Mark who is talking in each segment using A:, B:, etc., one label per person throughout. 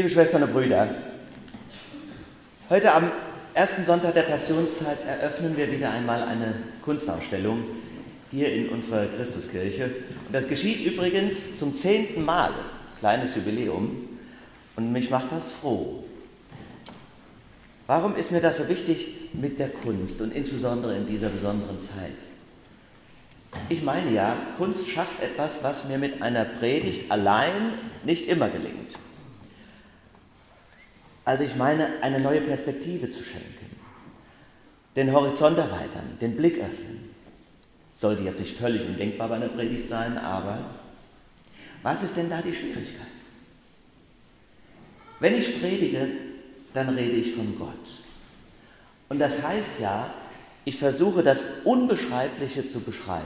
A: Liebe Schwestern und Brüder, heute am ersten Sonntag der Passionszeit eröffnen wir wieder einmal eine Kunstausstellung hier in unserer Christuskirche. Und das geschieht übrigens zum zehnten Mal, kleines Jubiläum, und mich macht das froh. Warum ist mir das so wichtig mit der Kunst und insbesondere in dieser besonderen Zeit? Ich meine ja, Kunst schafft etwas, was mir mit einer Predigt allein nicht immer gelingt. Also ich meine, eine neue Perspektive zu schenken, den Horizont erweitern, den Blick öffnen. Sollte jetzt nicht völlig undenkbar bei einer Predigt sein, aber was ist denn da die Schwierigkeit? Wenn ich predige, dann rede ich von Gott. Und das heißt ja, ich versuche das Unbeschreibliche zu beschreiben.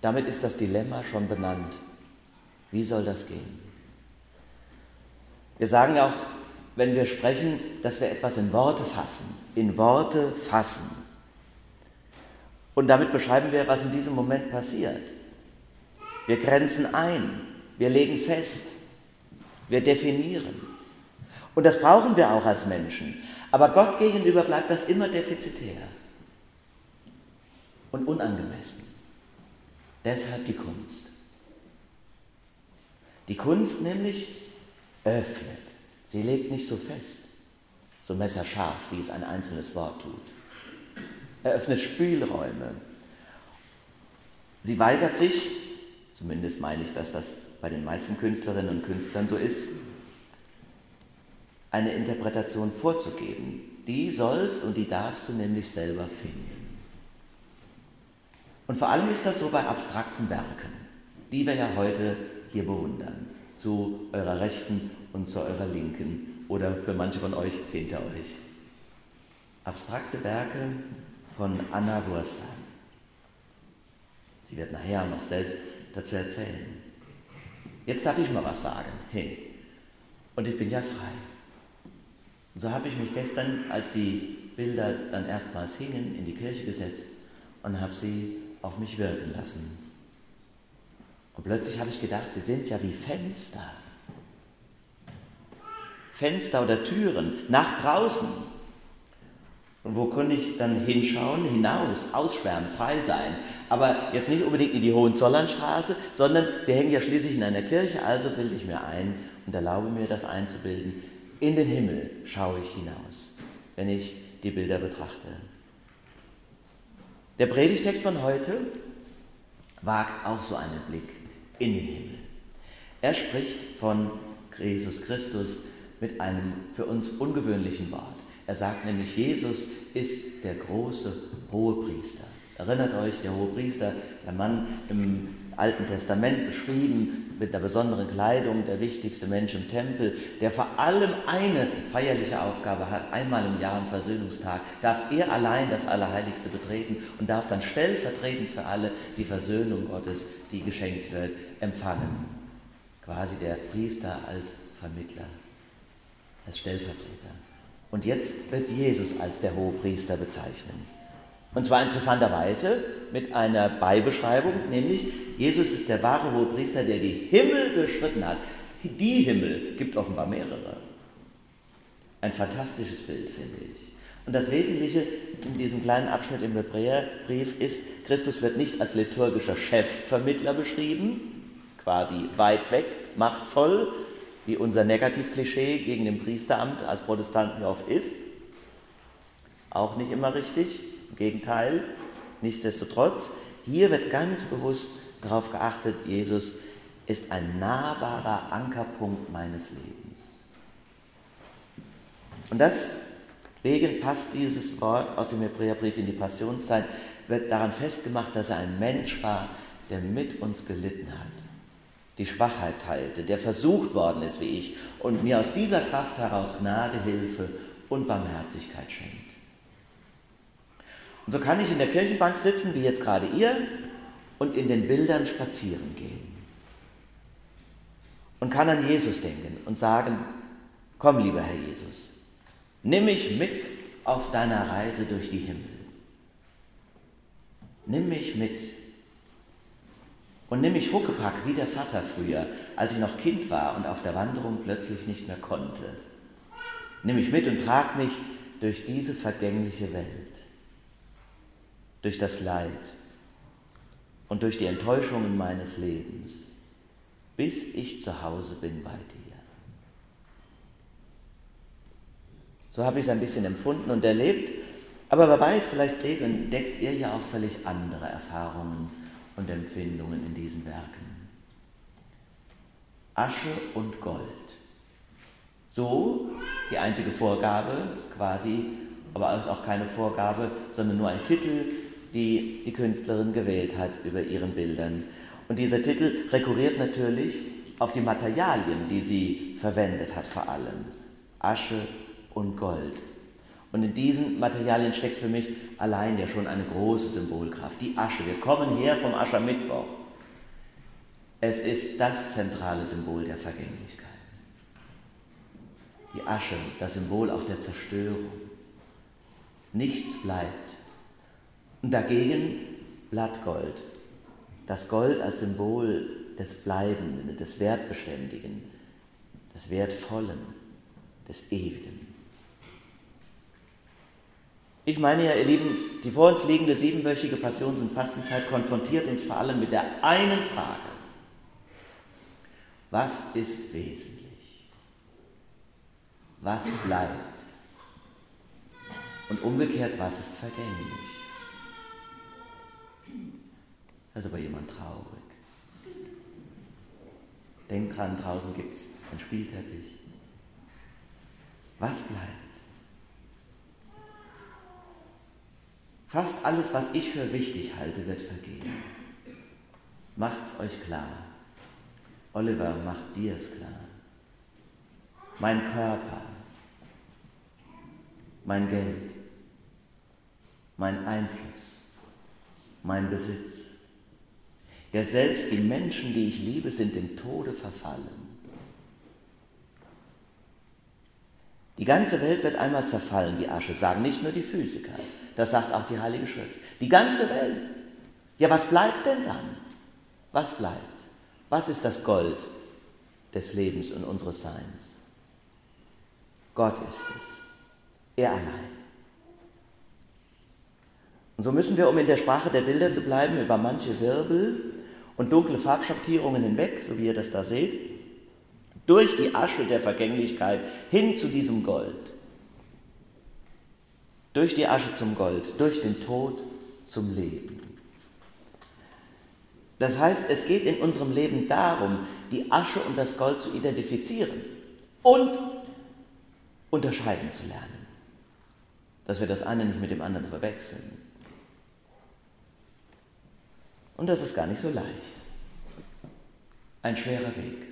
A: Damit ist das Dilemma schon benannt. Wie soll das gehen? Wir sagen auch, wenn wir sprechen, dass wir etwas in Worte fassen. In Worte fassen. Und damit beschreiben wir, was in diesem Moment passiert. Wir grenzen ein, wir legen fest, wir definieren. Und das brauchen wir auch als Menschen. Aber Gott gegenüber bleibt das immer defizitär und unangemessen. Deshalb die Kunst. Die Kunst nämlich öffnet. Sie legt nicht so fest, so messerscharf, wie es ein einzelnes Wort tut. Eröffnet Spielräume. Sie weigert sich, zumindest meine ich, dass das bei den meisten Künstlerinnen und Künstlern so ist, eine Interpretation vorzugeben. Die sollst und die darfst du nämlich selber finden. Und vor allem ist das so bei abstrakten Werken, die wir ja heute hier bewundern, zu eurer Rechten und zu eurer Linken oder für manche von euch hinter euch. Abstrakte Werke von Anna Wurstheim. Sie wird nachher noch selbst dazu erzählen. Jetzt darf ich mal was sagen. Hey, und ich bin ja frei. Und so habe ich mich gestern, als die Bilder dann erstmals hingen, in die Kirche gesetzt und habe sie auf mich wirken lassen. Und plötzlich habe ich gedacht, sie sind ja wie Fenster. Fenster oder Türen nach draußen. Und wo konnte ich dann hinschauen? Hinaus, ausschwärmen, frei sein. Aber jetzt nicht unbedingt in die Hohenzollernstraße, sondern sie hängen ja schließlich in einer Kirche, also bilde ich mir ein und erlaube mir das einzubilden, in den Himmel schaue ich hinaus, wenn ich die Bilder betrachte. Der Predigtext von heute wagt auch so einen Blick in den Himmel. Er spricht von Jesus Christus mit einem für uns ungewöhnlichen Wort. Er sagt nämlich, Jesus ist der große Hohepriester. Erinnert euch, der Hohepriester, der Mann im Alten Testament beschrieben mit einer besonderen Kleidung, der wichtigste Mensch im Tempel, der vor allem eine feierliche Aufgabe hat, einmal im Jahr am Versöhnungstag, darf er allein das Allerheiligste betreten und darf dann stellvertretend für alle die Versöhnung Gottes, die geschenkt wird, empfangen. Quasi der Priester als Vermittler, als Stellvertreter. Und jetzt wird Jesus als der Hohepriester bezeichnet. Und zwar interessanterweise mit einer Beibeschreibung, nämlich Jesus ist der wahre Hohepriester, der die Himmel beschritten hat. Die Himmel gibt offenbar mehrere. Ein fantastisches Bild, finde ich. Und das Wesentliche in diesem kleinen Abschnitt im Hebräerbrief ist, Christus wird nicht als liturgischer Chefvermittler beschrieben, quasi weit weg, machtvoll, wie unser Negativklischee gegen den Priesteramt als Protestanten oft ist. Auch nicht immer richtig, im Gegenteil. Nichtsdestotrotz, hier wird ganz bewusst darauf geachtet, Jesus ist ein nahbarer Ankerpunkt meines Lebens. Und deswegen passt dieses Wort aus dem Hebräerbrief in die Passionszeit, wird daran festgemacht, dass er ein Mensch war, der mit uns gelitten hat, die Schwachheit teilte, der versucht worden ist wie ich und mir aus dieser Kraft heraus Gnade, Hilfe und Barmherzigkeit schenkt. Und so kann ich in der Kirchenbank sitzen, wie jetzt gerade ihr, und in den Bildern spazieren gehen. Und kann an Jesus denken und sagen, komm lieber Herr Jesus, nimm mich mit auf deiner Reise durch die Himmel. Nimm mich mit und nimm mich Huckepack wie der Vater früher, als ich noch Kind war und auf der Wanderung plötzlich nicht mehr konnte. Nimm mich mit und trag mich durch diese vergängliche Welt, durch das Leid und durch die Enttäuschungen meines Lebens, bis ich zu Hause bin bei dir. So habe ich es ein bisschen empfunden und erlebt, aber wer weiß, vielleicht seht und entdeckt ihr ja auch völlig andere Erfahrungen und Empfindungen in diesen Werken. Asche und Gold. So die einzige Vorgabe quasi, aber auch keine Vorgabe, sondern nur ein Titel, die die Künstlerin gewählt hat über ihren Bildern. Und dieser Titel rekurriert natürlich auf die Materialien, die sie verwendet hat vor allem. Asche und Gold. Und in diesen Materialien steckt für mich allein ja schon eine große Symbolkraft. Die Asche. Wir kommen her vom Aschermittwoch. Es ist das zentrale Symbol der Vergänglichkeit. Die Asche, das Symbol auch der Zerstörung. Nichts bleibt. Und dagegen Blattgold. Das Gold als Symbol des Bleibenden, des Wertbeständigen, des Wertvollen, des Ewigen. Ich meine ja, ihr Lieben, die vor uns liegende siebenwöchige Passions- und Fastenzeit konfrontiert uns vor allem mit der einen Frage. Was ist wesentlich? Was bleibt? Und umgekehrt, was ist vergänglich? Da ist jemand traurig. Denkt dran, draußen gibt es einen Spielteppich. Was bleibt? Fast alles, was ich für wichtig halte, wird vergehen. Macht's euch klar. Oliver, macht dir es klar. Mein Körper, mein Geld, mein Einfluss, mein Besitz. Ja, selbst die Menschen, die ich liebe, sind dem Tode verfallen. Die ganze Welt wird einmal zerfallen wie Asche, sagen nicht nur die Physiker. Das sagt auch die Heilige Schrift. Die ganze Welt. Ja, was bleibt denn dann? Was bleibt? Was ist das Gold des Lebens und unseres Seins? Gott ist es. Er allein. Und so müssen wir, um in der Sprache der Bilder zu bleiben, über manche Wirbel und dunkle Farbschattierungen hinweg, so wie ihr das da seht, durch die Asche der Vergänglichkeit hin zu diesem Gold durch die Asche zum Gold, durch den Tod zum Leben. Das heißt, es geht in unserem Leben darum, die Asche und das Gold zu identifizieren und unterscheiden zu lernen, dass wir das eine nicht mit dem anderen verwechseln. Und das ist gar nicht so leicht. Ein schwerer Weg.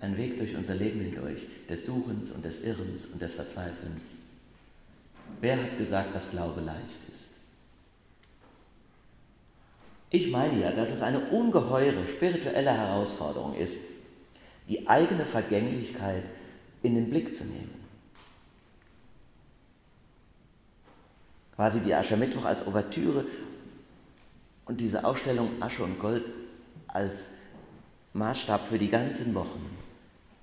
A: Ein Weg durch unser Leben hindurch, des Suchens und des Irrens und des Verzweifelns. Wer hat gesagt, dass Glaube leicht ist? Ich meine ja, dass es eine ungeheure spirituelle Herausforderung ist, die eigene Vergänglichkeit in den Blick zu nehmen. Quasi die Aschermittwoch als Ouvertüre und diese Ausstellung Asche und Gold als Maßstab für die ganzen Wochen.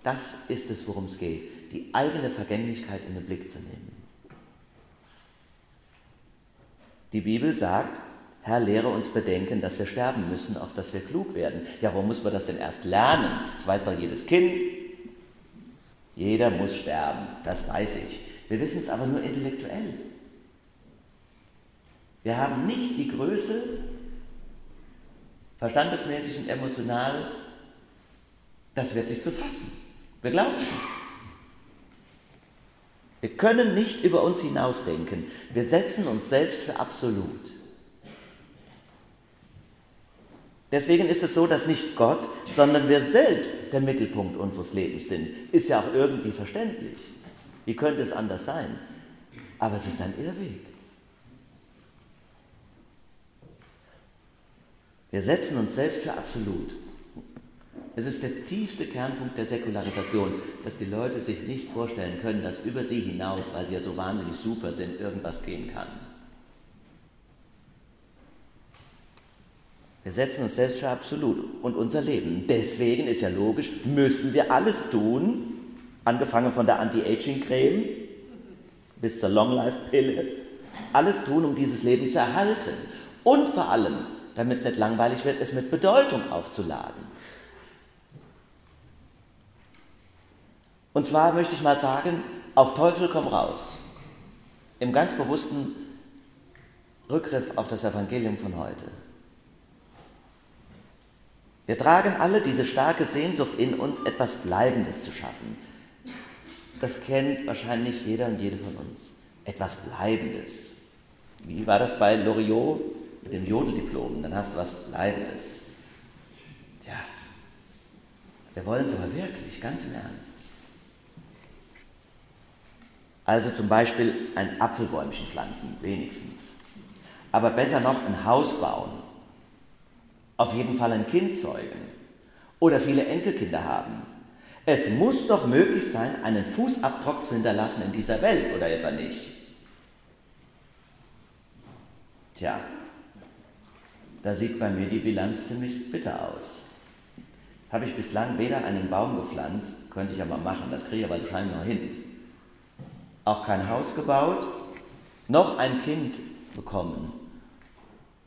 A: Das ist es, worum es geht, die eigene Vergänglichkeit in den Blick zu nehmen. Die Bibel sagt, Herr, lehre uns bedenken, dass wir sterben müssen, auf dass wir klug werden. Ja, wo muss man das denn erst lernen? Das weiß doch jedes Kind. Jeder muss sterben, das weiß ich. Wir wissen es aber nur intellektuell. Wir haben nicht die Größe, verstandesmäßig und emotional, das wirklich zu fassen. Wir glauben es nicht. Wir können nicht über uns hinausdenken. Wir setzen uns selbst für absolut. Deswegen ist es so, dass nicht Gott, sondern wir selbst der Mittelpunkt unseres Lebens sind. Ist ja auch irgendwie verständlich. Wie könnte es anders sein? Aber es ist ein Irrweg. Wir setzen uns selbst für absolut. Es ist der tiefste Kernpunkt der Säkularisation, dass die Leute sich nicht vorstellen können, dass über sie hinaus, weil sie ja so wahnsinnig super sind, irgendwas gehen kann. Wir setzen uns selbst für absolut und unser Leben. Deswegen ist ja logisch, müssen wir alles tun, angefangen von der Anti-Aging-Creme bis zur Long-Life-Pille, alles tun, um dieses Leben zu erhalten. Und vor allem, damit es nicht langweilig wird, es mit Bedeutung aufzuladen. Und zwar möchte ich mal sagen, auf Teufel komm raus. Im ganz bewussten Rückgriff auf das Evangelium von heute. Wir tragen alle diese starke Sehnsucht in uns, etwas Bleibendes zu schaffen. Das kennt wahrscheinlich jeder und jede von uns. Etwas Bleibendes. Wie war das bei Loriot mit dem Jodeldiplom? Dann hast du was Bleibendes. Tja, wir wollen es aber wirklich, ganz im Ernst. Also zum Beispiel ein Apfelbäumchen pflanzen, wenigstens. Aber besser noch ein Haus bauen auf jeden Fall ein Kind zeugen oder viele Enkelkinder haben. Es muss doch möglich sein, einen Fußabdruck zu hinterlassen in dieser Welt, oder etwa nicht? Tja, da sieht bei mir die Bilanz ziemlich bitter aus. Habe ich bislang weder einen Baum gepflanzt, könnte ich aber machen, das kriege ich aber wahrscheinlich noch hin. Auch kein Haus gebaut, noch ein Kind bekommen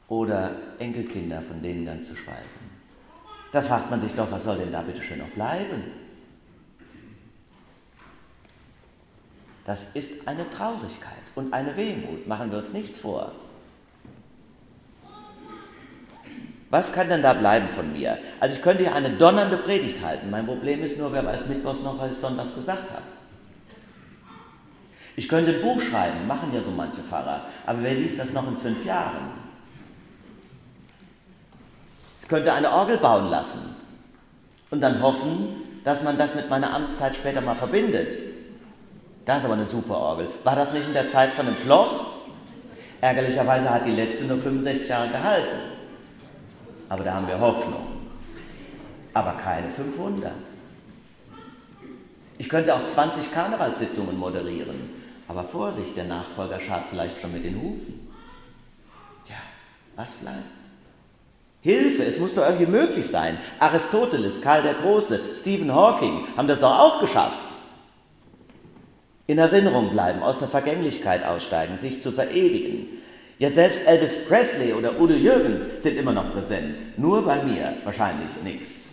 A: oder Enkelkinder, von denen ganz zu schweigen. Da fragt man sich doch, was soll denn da bitte schön noch bleiben? Das ist eine Traurigkeit und eine Wehmut, machen wir uns nichts vor. Was kann denn da bleiben von mir? Also ich könnte ja eine donnernde Predigt halten. Mein Problem ist nur, wer weiß Mittwochs noch, was ich sonntags gesagt habe. Ich könnte ein Buch schreiben, machen ja so manche Pfarrer, aber wer liest das noch in fünf Jahren? könnte eine Orgel bauen lassen und dann hoffen, dass man das mit meiner Amtszeit später mal verbindet. Das ist aber eine super Orgel. War das nicht in der Zeit von dem Ploch? Ärgerlicherweise hat die letzte nur 65 Jahre gehalten. Aber da haben wir Hoffnung. Aber keine 500. Ich könnte auch 20 Karnevalssitzungen moderieren. Aber Vorsicht, der Nachfolger schart vielleicht schon mit den Hufen. Tja, was bleibt? Hilfe, es muss doch irgendwie möglich sein. Aristoteles, Karl der Große, Stephen Hawking haben das doch auch geschafft. In Erinnerung bleiben, aus der Vergänglichkeit aussteigen, sich zu verewigen. Ja, selbst Elvis Presley oder Udo Jürgens sind immer noch präsent. Nur bei mir wahrscheinlich nichts.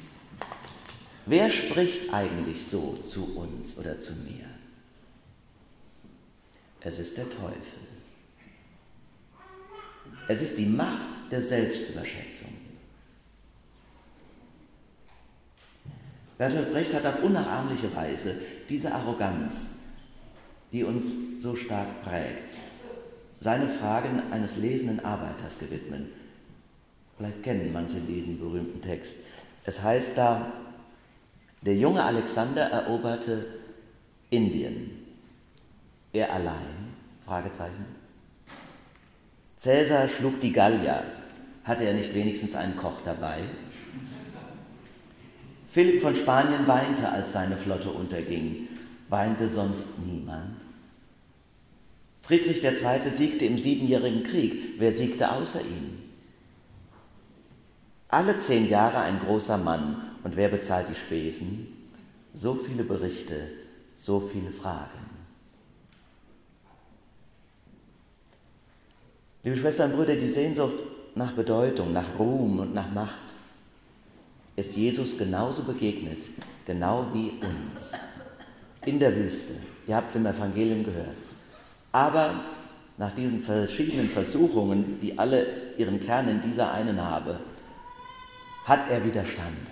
A: Wer spricht eigentlich so zu uns oder zu mir? Es ist der Teufel. Es ist die Macht der Selbstüberschätzung. Bertolt Brecht hat auf unnachahmliche Weise diese Arroganz, die uns so stark prägt, seine Fragen eines lesenden Arbeiters gewidmet. Vielleicht kennen manche diesen berühmten Text. Es heißt da, der junge Alexander eroberte Indien. Er allein? Fragezeichen. Cäsar schlug die Gallier. Hatte er nicht wenigstens einen Koch dabei? Philipp von Spanien weinte, als seine Flotte unterging. Weinte sonst niemand? Friedrich II. siegte im Siebenjährigen Krieg. Wer siegte außer ihm? Alle zehn Jahre ein großer Mann. Und wer bezahlt die Spesen? So viele Berichte, so viele Fragen. Liebe Schwestern und Brüder, die Sehnsucht nach Bedeutung, nach Ruhm und nach Macht ist Jesus genauso begegnet, genau wie uns, in der Wüste. Ihr habt es im Evangelium gehört. Aber nach diesen verschiedenen Versuchungen, die alle ihren Kern in dieser einen habe, hat er widerstanden.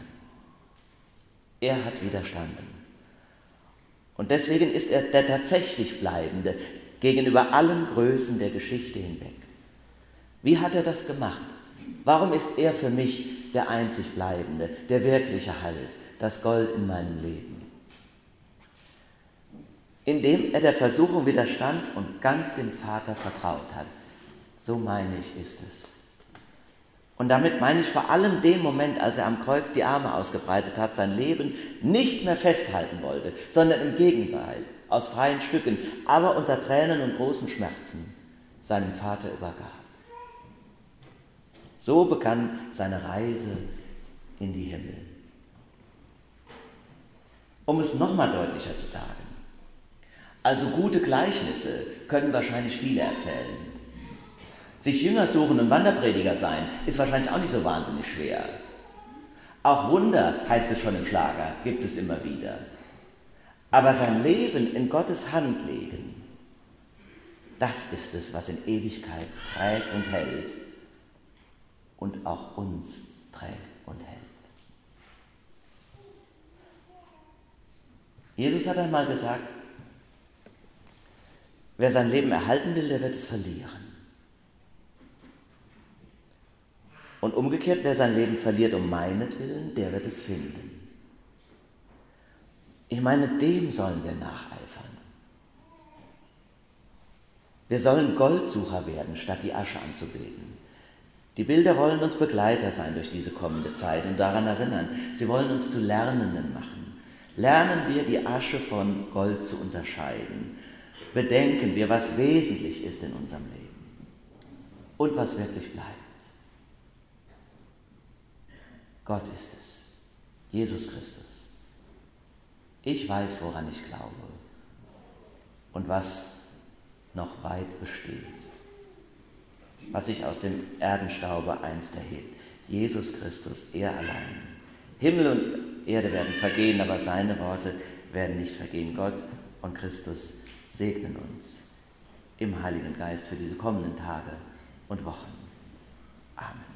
A: Er hat widerstanden. Und deswegen ist er der tatsächlich Bleibende gegenüber allen Größen der Geschichte hinweg. Wie hat er das gemacht? Warum ist er für mich der einzig Bleibende, der wirkliche Halt, das Gold in meinem Leben? Indem er der Versuchung widerstand und ganz dem Vater vertraut hat. So meine ich, ist es. Und damit meine ich vor allem den Moment, als er am Kreuz die Arme ausgebreitet hat, sein Leben nicht mehr festhalten wollte, sondern im Gegenteil, aus freien Stücken, aber unter Tränen und großen Schmerzen seinem Vater übergab. So begann seine Reise in die Himmel. Um es nochmal deutlicher zu sagen. Also gute Gleichnisse können wahrscheinlich viele erzählen. Sich Jünger suchen und Wanderprediger sein, ist wahrscheinlich auch nicht so wahnsinnig schwer. Auch Wunder, heißt es schon im Schlager, gibt es immer wieder. Aber sein Leben in Gottes Hand legen, das ist es, was in Ewigkeit trägt und hält und auch uns trägt und hält. Jesus hat einmal gesagt, wer sein Leben erhalten will, der wird es verlieren. Und umgekehrt, wer sein Leben verliert um meinetwillen, der wird es finden. Ich meine, dem sollen wir nacheifern. Wir sollen Goldsucher werden, statt die Asche anzubeten. Die Bilder wollen uns Begleiter sein durch diese kommende Zeit und daran erinnern. Sie wollen uns zu Lernenden machen. Lernen wir, die Asche von Gold zu unterscheiden. Bedenken wir, was wesentlich ist in unserem Leben und was wirklich bleibt. Gott ist es, Jesus Christus. Ich weiß, woran ich glaube und was noch weit besteht, was sich aus dem Erdenstaube einst erhebt. Jesus Christus, er allein. Himmel und Erde werden vergehen, aber seine Worte werden nicht vergehen. Gott und Christus segnen uns im Heiligen Geist für diese kommenden Tage und Wochen. Amen.